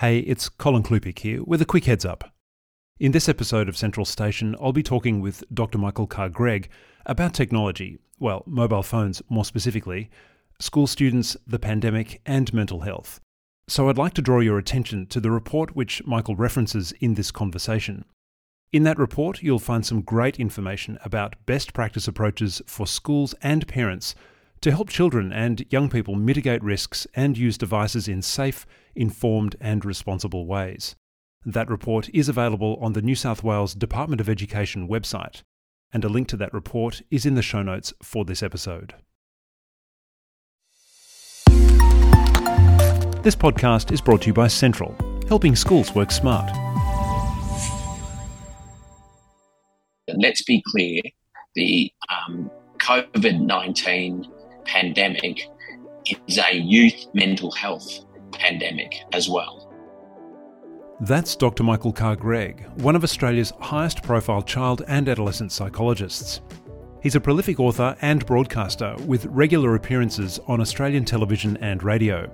Hey, it's Colin Klupik here with a quick heads up. In this episode of Sentral Station, I'll be talking with Dr. Michael Carr Gregg about technology, well, mobile phones more specifically, school students, the pandemic, and mental health. So I'd like to draw your attention to the report which Michael references in this conversation. In that report, you'll find some great information about best practice approaches for schools and parents to help children and young people mitigate risks and use devices in safe, informed, and responsible ways. That report is available on the New South Wales Department of Education website, and a link to that report is in the show notes for this episode. This podcast is brought to you by Sentral, helping schools work smart. Let's be clear the um, COVID 19 pandemic is a youth mental health pandemic as well. That's Dr. Michael Carr Gregg, one of Australia's highest profile child and adolescent psychologists. He's a prolific author and broadcaster with regular appearances on Australian television and radio.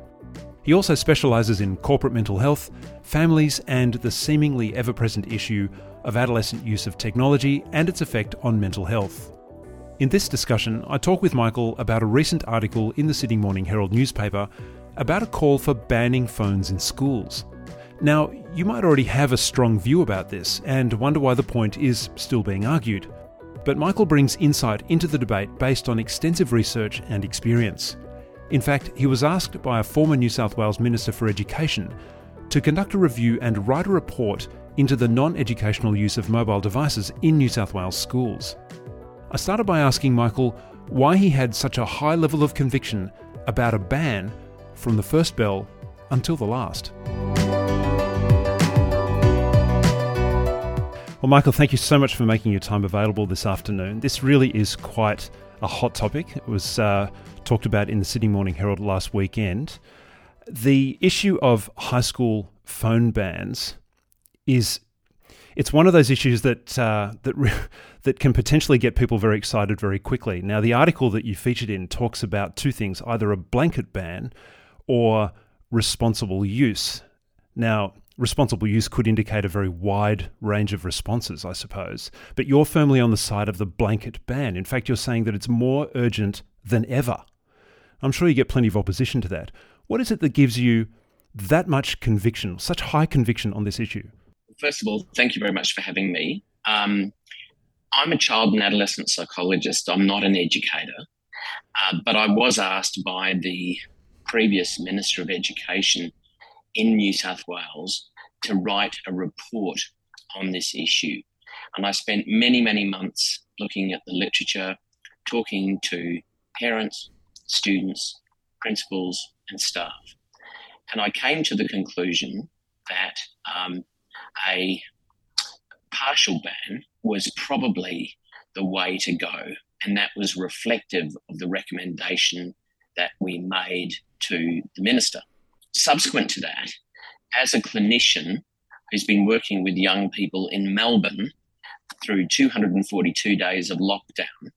He also specialises in corporate mental health, families, and the seemingly ever present issue of adolescent use of technology and its effect on mental health. In this discussion, I talk with Michael about a recent article in the Sydney Morning Herald newspaper about a call for banning phones in schools. Now, you might already have a strong view about this and wonder why the point is still being argued. But Michael brings insight into the debate based on extensive research and experience. In fact, he was asked by a former New South Wales Minister for Education to conduct a review and write a report into the non educational use of mobile devices in New South Wales schools. I started by asking Michael why he had such a high level of conviction about a ban from the first bell until the last. Well, Michael, thank you so much for making your time available this afternoon. This really is quite a hot topic. It was uh, talked about in the Sydney Morning Herald last weekend. The issue of high school phone bans is it's one of those issues that uh, that that can potentially get people very excited very quickly. Now, the article that you featured in talks about two things: either a blanket ban or responsible use. Now, responsible use could indicate a very wide range of responses, I suppose. But you're firmly on the side of the blanket ban. In fact, you're saying that it's more urgent than ever. I'm sure you get plenty of opposition to that. What is it that gives you that much conviction, such high conviction on this issue? First of all, thank you very much for having me. Um, I'm a child and adolescent psychologist. I'm not an educator, uh, but I was asked by the previous Minister of Education in New South Wales to write a report on this issue. And I spent many, many months looking at the literature, talking to parents, students, principals, and staff. And I came to the conclusion that um, a partial ban was probably the way to go. And that was reflective of the recommendation that we made to the minister. Subsequent to that, as a clinician who's been working with young people in Melbourne through 242 days of lockdown,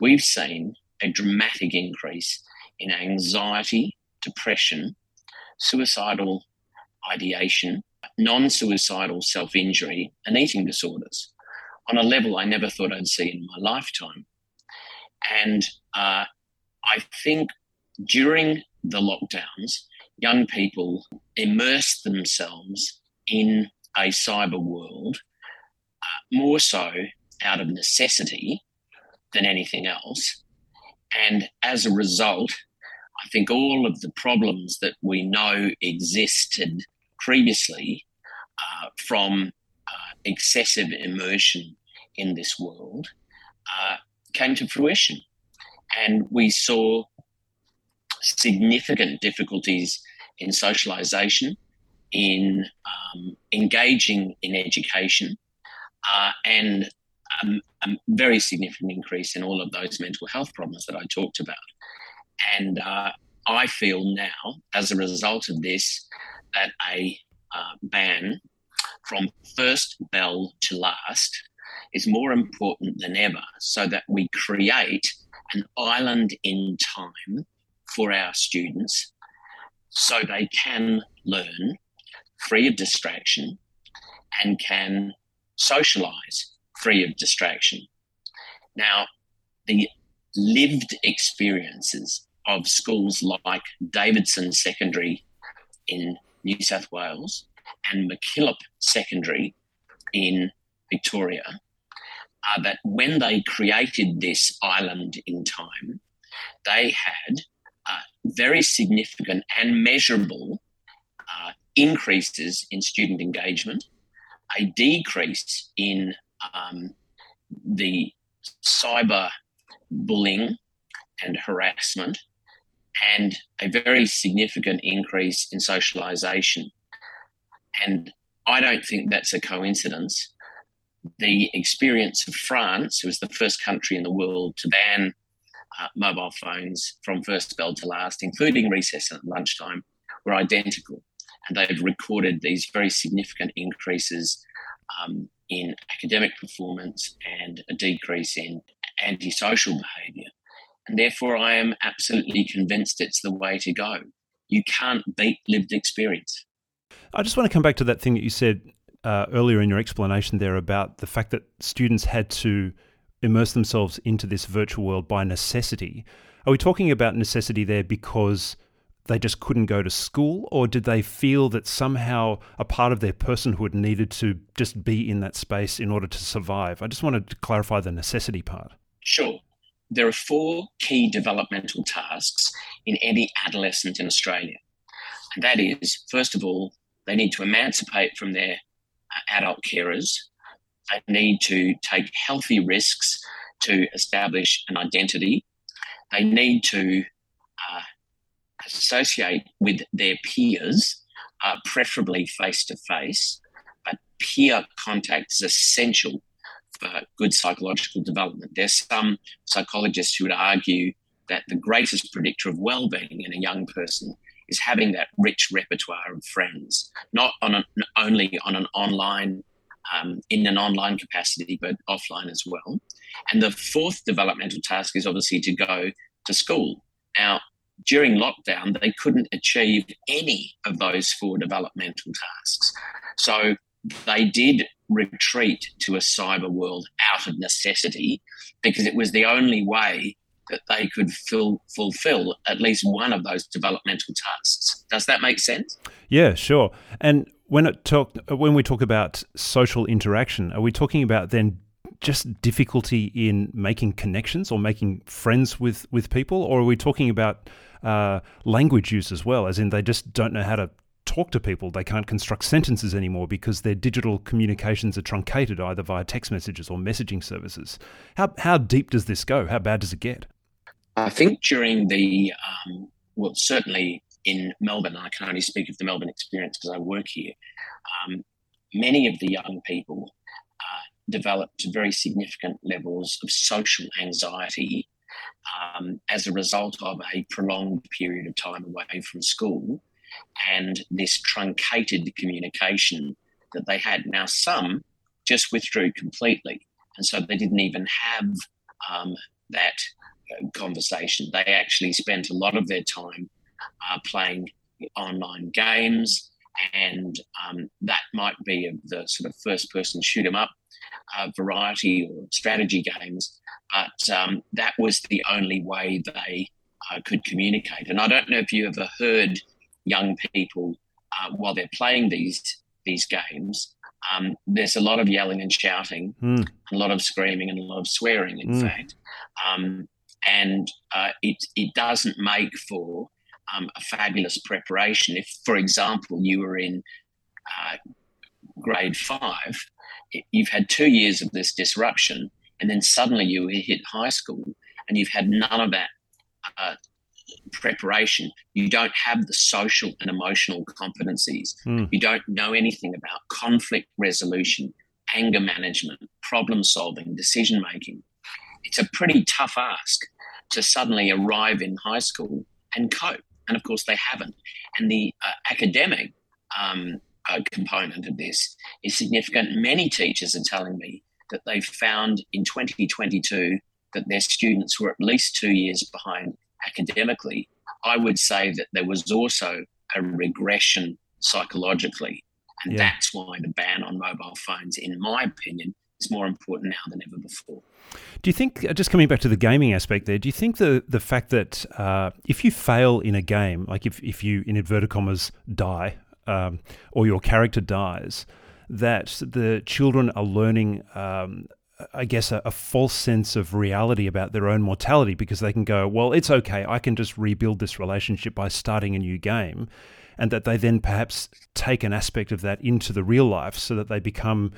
we've seen a dramatic increase in anxiety, depression, suicidal ideation, non suicidal self injury, and eating disorders on a level I never thought I'd see in my lifetime. And uh, I think during the lockdowns, young people immerse themselves in a cyber world uh, more so out of necessity than anything else. And as a result, I think all of the problems that we know existed previously uh, from uh, excessive immersion in this world uh, came to fruition. And we saw significant difficulties in socialization, in um, engaging in education, uh, and um, a very significant increase in all of those mental health problems that I talked about. And uh, I feel now, as a result of this, that a uh, ban from first bell to last is more important than ever so that we create an island in time for our students so they can learn free of distraction and can socialize free of distraction. Now, the lived experiences of schools like Davidson Secondary in New South Wales and McKinnon Secondary in Victoria are that when they created this island in time, they had uh, very significant and measurable uh, increases in student engagement, a decrease in um, the cyber bullying and harassment, and a very significant increase in socialization. And I don't think that's a coincidence. The experience of France, who was the first country in the world to ban uh, mobile phones from first bell to last, including recess and lunchtime, were identical. And they've recorded these very significant increases um, in academic performance and a decrease in antisocial behaviour. And therefore, I am absolutely convinced it's the way to go. You can't beat lived experience. I just want to come back to that thing that you said uh, earlier in your explanation there about the fact that students had to immerse themselves into this virtual world by necessity. Are we talking about necessity there because they just couldn't go to school, or did they feel that somehow a part of their personhood needed to just be in that space in order to survive? I just wanted to clarify the necessity part. Sure. There are four key developmental tasks in any adolescent in Australia. And that is, first of all, they need to emancipate from their uh, adult carers. They need to take healthy risks to establish an identity. They need to uh, associate with their peers, uh, preferably face to face. But peer contact is essential good psychological development. There's some psychologists who would argue that the greatest predictor of well-being in a young person is having that rich repertoire of friends, not on only on an online um, in an online capacity, but offline as well. And the fourth developmental task is obviously to go to school. Now, during lockdown, they couldn't achieve any of those four developmental tasks. So they did retreat to a cyber world out of necessity because it was the only way that they could fill, fulfill at least one of those developmental tasks. Does that make sense? Yeah, sure. And when it talk when we talk about social interaction, are we talking about then just difficulty in making connections or making friends with with people, or are we talking about uh, language use as well, as in they just don't know how to talk to people. They can't construct sentences anymore because their digital communications are truncated either via text messages or messaging services. How, how deep does this go? How bad does it get? I think during the, um, well, certainly in Melbourne, I can only speak of the Melbourne experience because I work here, um, many of the young people uh, developed very significant levels of social anxiety um, as a result of a prolonged period of time away from school and this truncated communication that they had. Now, some just withdrew completely, and so they didn't even have um, that uh, conversation. They actually spent a lot of their time uh, playing online games, and um, that might be of the sort of first person shoot 'em up uh, variety or strategy games. But um, that was the only way they uh, could communicate. And I don't know if you ever heard young people uh, while they're playing these these games. Um, there's a lot of yelling and shouting, mm. a lot of screaming, and a lot of swearing. In mm. fact, um, and uh, it it doesn't make for um, a fabulous preparation. If, for example, you were in uh, grade five, you've had two years of this disruption, and then suddenly you hit high school, and you've had none of that uh, preparation, you don't have the social and emotional competencies. Mm. You don't know anything about conflict resolution, anger management, problem solving, decision making. It's a pretty tough ask to suddenly arrive in high school and cope. And of course, they haven't. And the uh, academic um, uh, component of this is significant. Many teachers are telling me that they've found in 2022 that their students were at least two years behind academically, I would say that there was also a regression psychologically. And yeah. that's why the ban on mobile phones, in my opinion, is more important now than ever before. Do you think, uh, just coming back to the gaming aspect there, do you think the, the fact that uh, if you fail in a game, like if, if you, in inverted commas, die, um, or your character dies, that the children are learning um, I guess, a, a, false sense of reality about their own mortality because they can go, well, it's okay, I can just rebuild this relationship by starting a new game. And that they then perhaps take an aspect of that into the real life so that they become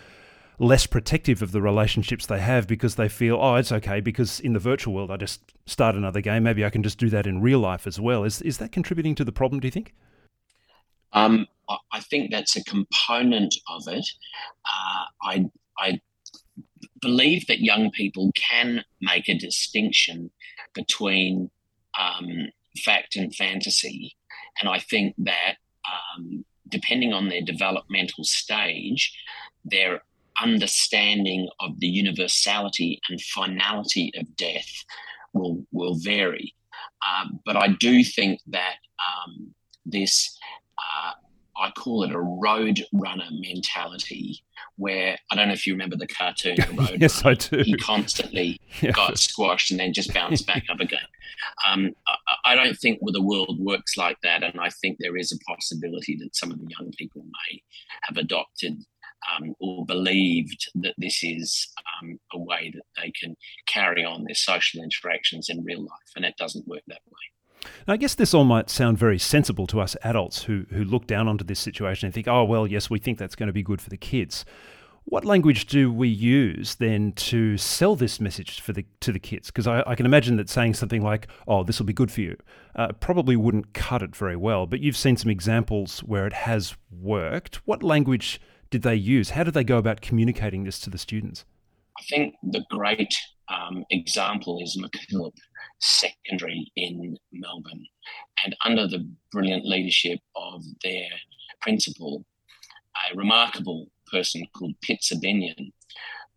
less protective of the relationships they have because they feel, oh, it's okay because in the virtual world I just start another game. Maybe I can just do that in real life as well. Is is that contributing to the problem? Do you think? Um, I think that's a component of it. Uh, I I believe that young people can make a distinction between um, fact and fantasy. And I think that um, depending on their developmental stage, their understanding of the universality and finality of death will, will vary. Um, but I do think that um, this uh, I call it a road runner mentality, where I don't know if you remember the cartoon. The road yes, runner. I do. He constantly yeah. got squashed and then just bounced back up again. Um, I, I, don't think the world works like that, and I think there is a possibility that some of the young people may have adopted um, or believed that this is um, a way that they can carry on their social interactions in real life, and it doesn't work that way. Now, I guess this all might sound very sensible to us adults who, who look down onto this situation and think, oh, well, yes, we think that's going to be good for the kids. What language do we use then to sell this message for the, to the kids? Because I, I, can imagine that saying something like, oh, this will be good for you, uh, probably wouldn't cut it very well. But you've seen some examples where it has worked. What language did they use? How did they go about communicating this to the students? I think the great um, example is McKinnon Secondary in Melbourne. And under the brilliant leadership of their principal, a remarkable person called Pitsa Binnion,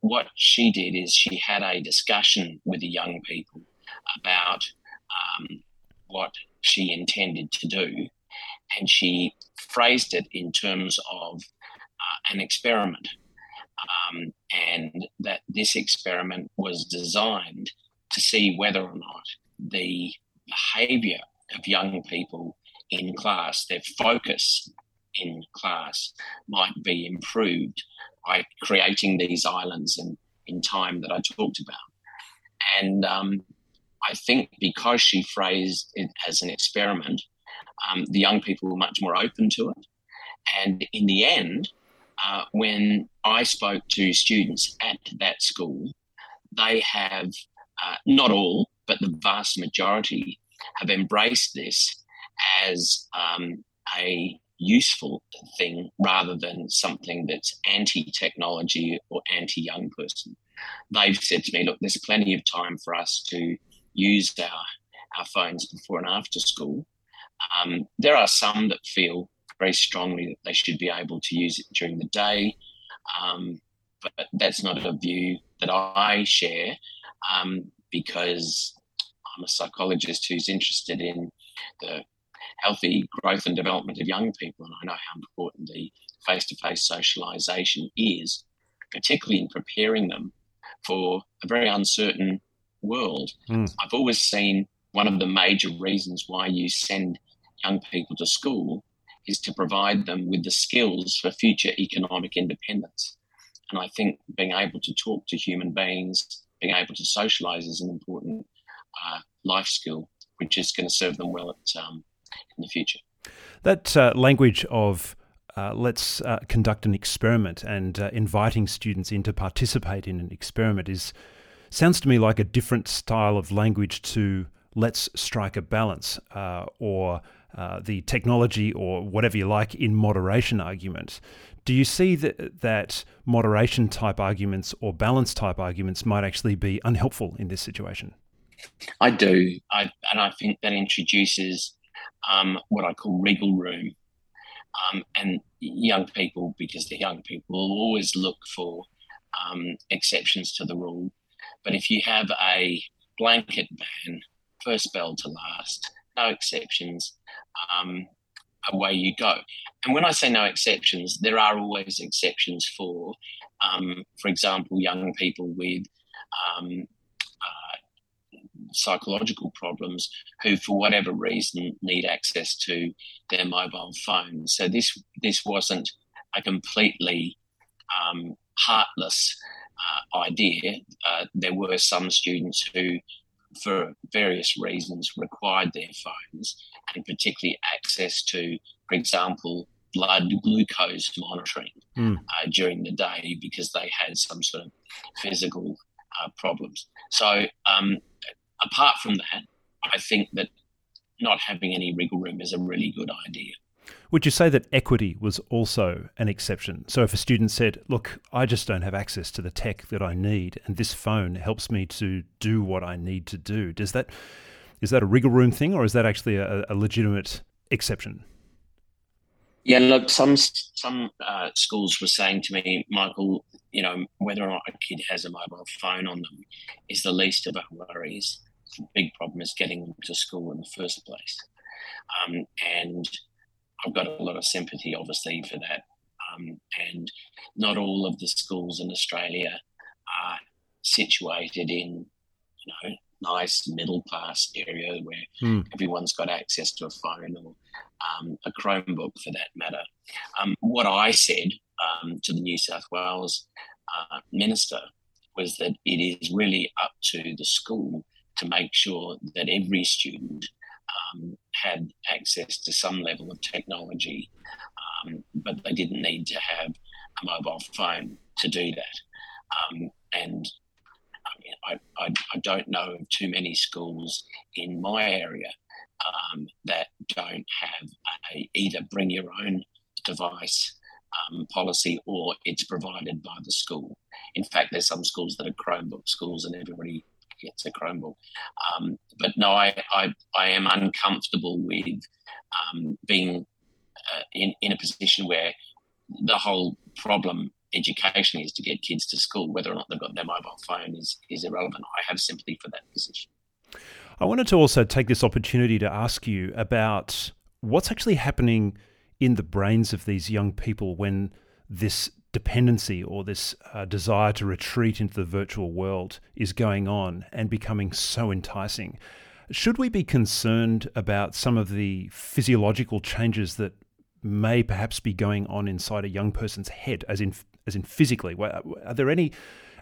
what she did is she had a discussion with the young people about um, what she intended to do. And she phrased it in terms of uh, an experiment um, and that this experiment was designed to see whether or not the behavior of young people in class, their focus in class, might be improved by creating these islands in, in time that I talked about. And um, I think because she phrased it as an experiment, um, the young people were much more open to it. And in the end, uh, when I spoke to students at that school, they have, uh, not all, but the vast majority have embraced this as um, a useful thing rather than something that's anti technology or anti young person. They've said to me, look, there's plenty of time for us to use our, our phones before and after school. Um, there are some that feel very strongly that they should be able to use it during the day. Um, but that's not a view that I share um, because I'm a psychologist who's interested in the healthy growth and development of young people. And I know how important the face to face socialization is, particularly in preparing them for a very uncertain world. Mm. I've always seen one of the major reasons why you send young people to school is to provide them with the skills for future economic independence. And I think being able to talk to human beings, being able to socialize is an important uh, life skill, which is going to serve them well at, um, in the future. That uh, language of uh, let's uh, conduct an experiment and uh, inviting students in to participate in an experiment is sounds to me like a different style of language to let's strike a balance uh, or the technology or whatever you like in moderation argument. Do you see that, that moderation type arguments or balance type arguments might actually be unhelpful in this situation? I do. I, and I think that introduces um, what I call regal room. Um, and young people, because they're young people, will always look for um, exceptions to the rule. But if you have a blanket ban, first bell to last, no exceptions, um, away you go. And when I say no exceptions, there are always exceptions for, um, for example, young people with um, uh, psychological problems who, for whatever reason, need access to their mobile phone. So this this wasn't a completely um, heartless uh, idea. Uh, there were some students who for various reasons required their phones and particularly access to, for example, blood glucose monitoring mm. uh, during the day because they had some sort of physical uh, problems. So, um, apart from that, I think that not having any wriggle room is a really good idea. Would you say that equity was also an exception? So if a student said, Look, I just don't have access to the tech that I need, and this phone helps me to do what I need to do, does that is that a wriggle room thing or is that actually a, a legitimate exception? Yeah, look, some some uh, schools were saying to me, Michael, you know, whether or not a kid has a mobile phone on them is the least of our worries. The big problem is getting them to school in the first place. Um, and I've got a lot of sympathy, obviously, for that. Um, and not all of the schools in Australia are situated in, you know, nice middle class area where mm. everyone's got access to a phone or um, a Chromebook for that matter. Um, what I said um, to the New South Wales uh, minister was that it is really up to the school to make sure that every student um, had access to some level of technology, um, but they didn't need to have a mobile phone to do that. Um, and I, mean, I, I, I, don't know of too many schools in my area um, that don't have a either bring your own device um, policy or it's provided by the school. In fact, there's some schools that are Chromebook schools and everybody gets a Chromebook. Um, but no, I, I, I am uncomfortable with um, being uh, in, in a position where the whole problem education is to get kids to school. Whether or not they've got their mobile phone is, is irrelevant. I have sympathy for that position. I wanted to also take this opportunity to ask you about what's actually happening in the brains of these young people when this dependency or this uh, desire to retreat into the virtual world is going on and becoming so enticing. Should we be concerned about some of the physiological changes that may perhaps be going on inside a young person's head, as in as in physically? Are there any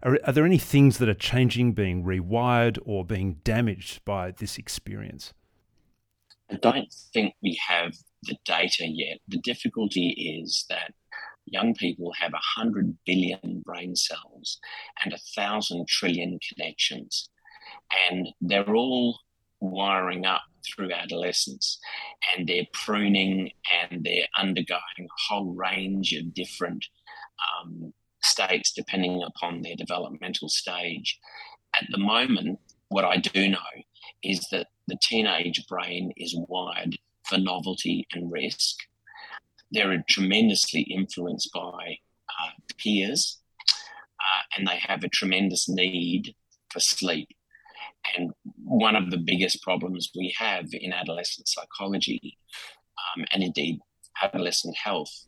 are, are there any things that are changing, being rewired, or being damaged by this experience? I don't think we have the data yet. The difficulty is that young people have 100 billion brain cells and a thousand trillion connections. And they're all wiring up through adolescence and they're pruning and they're undergoing a whole range of different um, states depending upon their developmental stage. At the moment, what I do know is that the teenage brain is wired for novelty and risk they're tremendously influenced by uh, peers uh, and they have a tremendous need for sleep. And one of the biggest problems we have in adolescent psychology um, and indeed adolescent health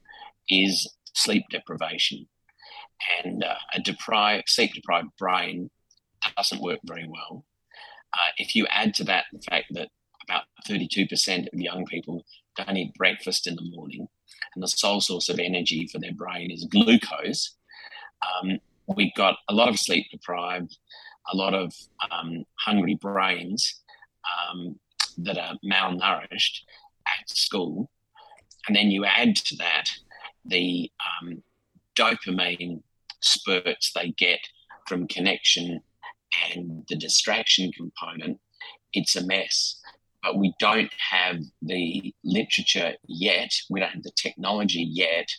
is sleep deprivation. And uh, a deprived, sleep deprived brain doesn't work very well. Uh, if you add to that the fact that about 32% of young people don't eat breakfast in the morning, and the sole source of energy for their brain is glucose. Um, we've got a lot of sleep deprived, a lot of um, hungry brains um, that are malnourished at school. And then you add to that the um, dopamine spurts they get from connection and the distraction component, it's a mess but we don't have the literature yet, we don't have the technology yet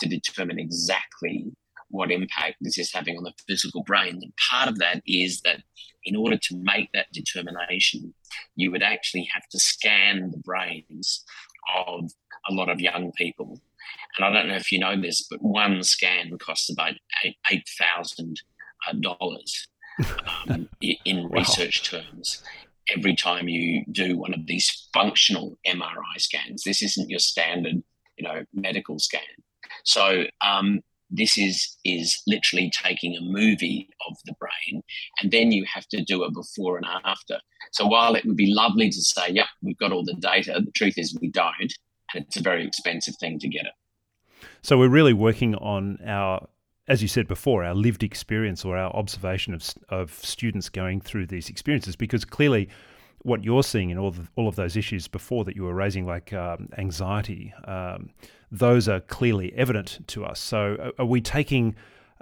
to determine exactly what impact this is having on the physical brain. And part of that is that in order to make that determination, you would actually have to scan the brains of a lot of young people. And I don't know if you know this, but one scan costs about eight thousand uh, dollars um, in research terms every time you do one of these functional MRI scans. This isn't your standard, you know, medical scan. So um, this is is literally taking a movie of the brain, and then you have to do a before and after. So while it would be lovely to say, "Yep, we've got all the data," the truth is we don't, and it's a very expensive thing to get it. So we're really working on our as you said before, our lived experience or our observation of, of students going through these experiences, because clearly what you're seeing in all, the, all of those issues before that you were raising, like um, anxiety, um, those are clearly evident to us. So uh, are we taking...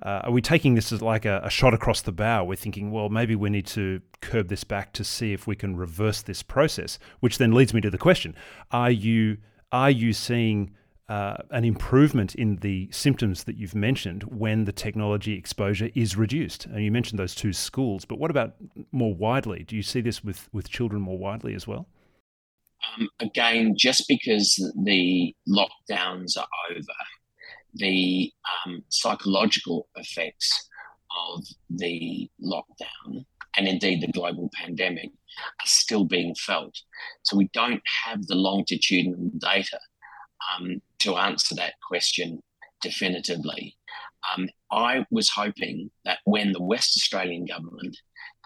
Uh, are we taking this as like a, a, shot across the bow? We're thinking, well, maybe we need to curb this back to see if we can reverse this process, which then leads me to the question: Are you are you seeing uh, an improvement in the symptoms that you've mentioned when the technology exposure is reduced. And you mentioned those two schools, but what about more widely? Do you see this with, with children more widely as well? Um, again, just because the lockdowns are over, the um, psychological effects of the lockdown and indeed the global pandemic are still being felt. So we don't have the longitudinal data um, to answer that question definitively. Um, I was hoping that when the West Australian government,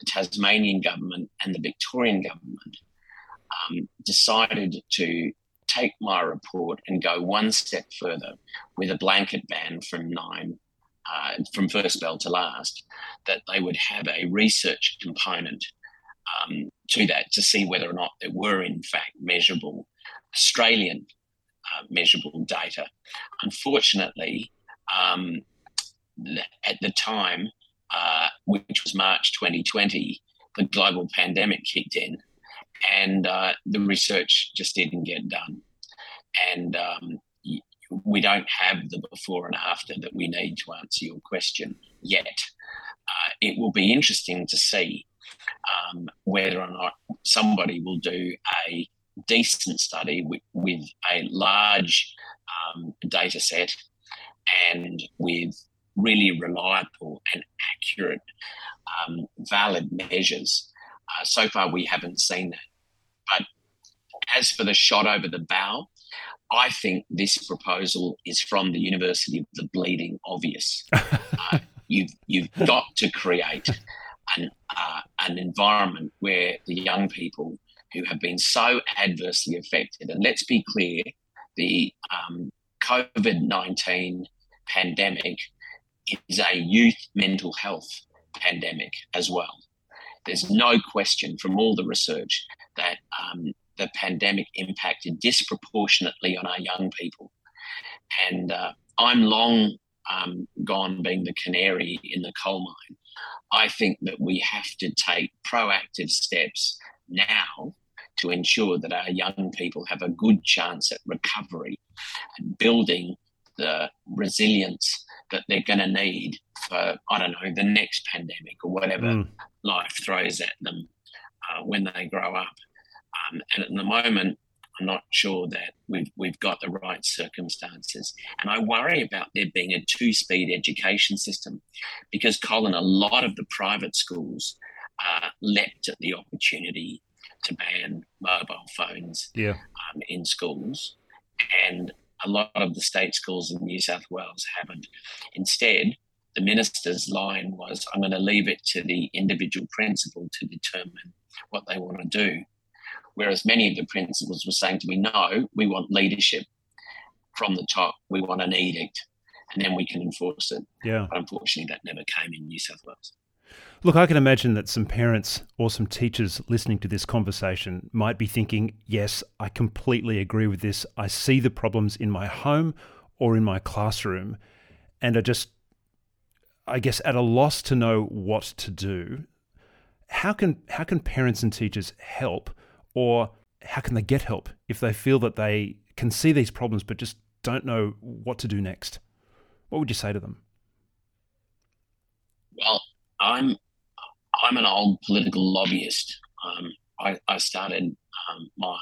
the Tasmanian government, and the Victorian government um, decided to take my report and go one step further with a blanket ban from nine, uh, from first bell to last, that they would have a research component um, to that to see whether or not there were, in fact, measurable Australian uh, measurable data. Unfortunately, um, at the time, uh, which was March 2020, the global pandemic kicked in and uh, the research just didn't get done. And um, we don't have the before and after that we need to answer your question yet. Uh, it will be interesting to see um, whether or not somebody will do a decent study with, with a large um, data set and with really reliable and accurate, um, valid measures. Uh, so far, we haven't seen that. But as for the shot over the bow, I think this proposal is from the University of the Bleeding Obvious. uh, you've, you've got to create an, uh, an environment where the young people who have been so adversely affected. And let's be clear the um, COVID 19 pandemic is a youth mental health pandemic as well. There's no question from all the research that um, the pandemic impacted disproportionately on our young people. And uh, I'm long um, gone being the canary in the coal mine. I think that we have to take proactive steps now to ensure that our young people have a good chance at recovery and building the resilience that they're going to need for, I don't know, the next pandemic or whatever mm. life throws at them uh, when they grow up. Um, and at the moment, I'm not sure that we've, we've got the right circumstances. And I worry about there being a two speed education system because, Colin, a lot of the private schools uh, leapt at the opportunity to ban mobile phones yeah. um, in schools. And a lot of the state schools in New South Wales haven't. Instead, the minister's line was, I'm going to leave it to the individual principal to determine what they want to do. Whereas many of the principals were saying to me, no, we want leadership from the top. We want an edict, and then we can enforce it. Yeah. But unfortunately, that never came in New South Wales. Look, I can imagine that some parents or some teachers listening to this conversation might be thinking, yes, I completely agree with this. I see the problems in my home or in my classroom and are just, I guess, at a loss to know what to do. How can, how can parents and teachers help or how can they get help if they feel that they can see these problems but just don't know what to do next? What would you say to them? Well, I'm I'm an old political lobbyist. Um, I, I, started um, my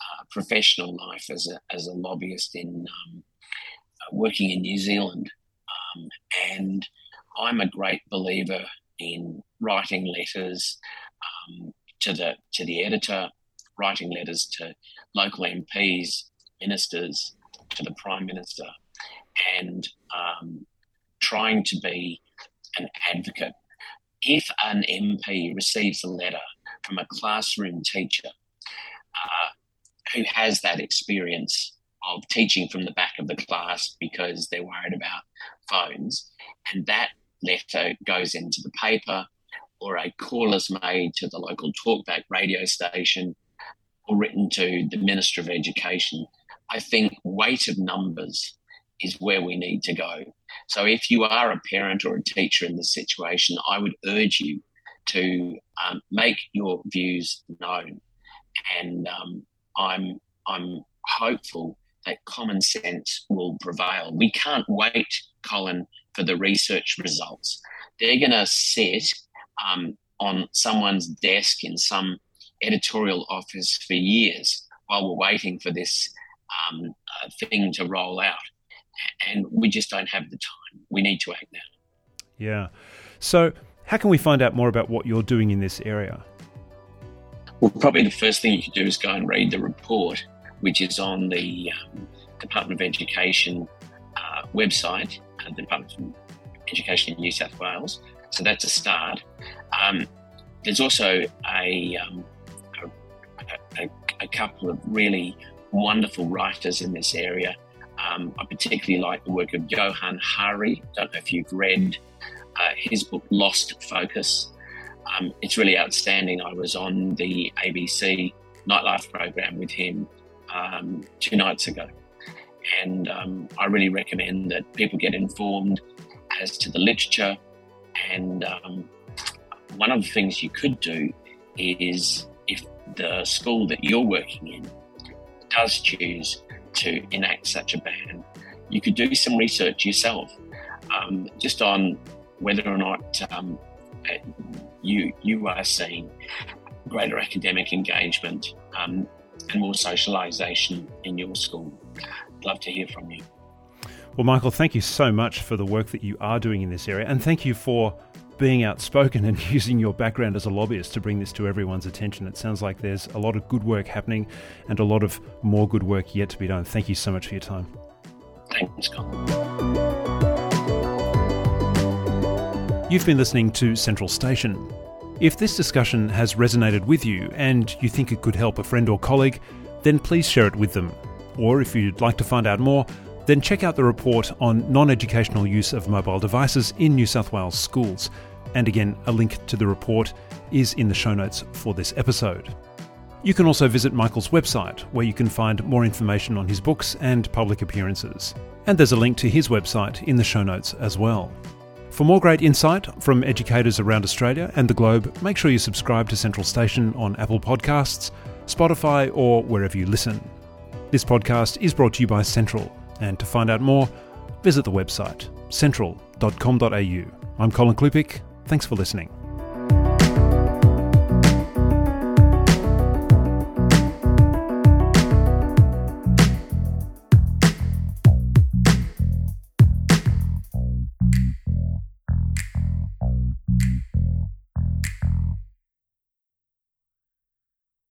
uh, professional life as a, as a lobbyist in um, uh, working in New Zealand. Um, and I'm a great believer in writing letters um, to the to the editor, writing letters to local MPs, ministers, to the prime minister, and um, trying to be an advocate. If an MP receives a letter from a classroom teacher uh, who has that experience of teaching from the back of the class because they're worried about phones, and that letter goes into the paper, or a call is made to the local talkback radio station, or written to the Minister of Education, I think weight of numbers is where we need to go. So if you are a parent or a teacher in this situation, I would urge you to um, make your views known. And um, I'm I'm hopeful that common sense will prevail. We can't wait, Colin, for the research results. They're going to sit um, on someone's desk in some editorial office for years while we're waiting for this um, uh, thing to roll out. And we just don't have the time. We need to act now. Yeah. So, how can we find out more about what you're doing in this area? Well, probably the first thing you can do is go and read the report, which is on the um, Department of Education uh, website, uh, the Department of Education in New South Wales. So that's a start. Um, there's also a, um, a, a, a, couple of really wonderful writers in this area. Um, I particularly like the work of Johann Hari. Don't know if you've read uh, his book Lost Focus. Um, it's really outstanding. I was on the ABC Nightlife program with him um, two nights ago. And um, I really recommend that people get informed as to the literature. And um, one of the things you could do is if the school that you're working in does choose to enact such a ban, you could do some research yourself um, just on whether or not um, you you are seeing greater academic engagement um, and more socialisation in your school. Love to hear from you. Well, Michael, thank you so much for the work that you are doing in this area, and thank you for being outspoken and using your background as a lobbyist to bring this to everyone's attention. It sounds like there's a lot of good work happening and a lot of more good work yet to be done. Thank you so much for your time. Thanks, Colin. You've been listening to Sentral Station. If this discussion has resonated with you and you think it could help a friend or colleague, then please share it with them. Or if you'd like to find out more, then check out the report on non educational use of mobile devices in New South Wales schools. And again, a link to the report is in the show notes for this episode. You can also visit Michael's website, where you can find more information on his books and public appearances. And there's a link to his website in the show notes as well. For more great insight from educators around Australia and the globe, make sure you subscribe to Sentral Station on Apple Podcasts, Spotify, or wherever you listen. This podcast is brought to you by Sentral, and to find out more, visit the website sentral.com.au. I'm Colin Klupik. Thanks for listening.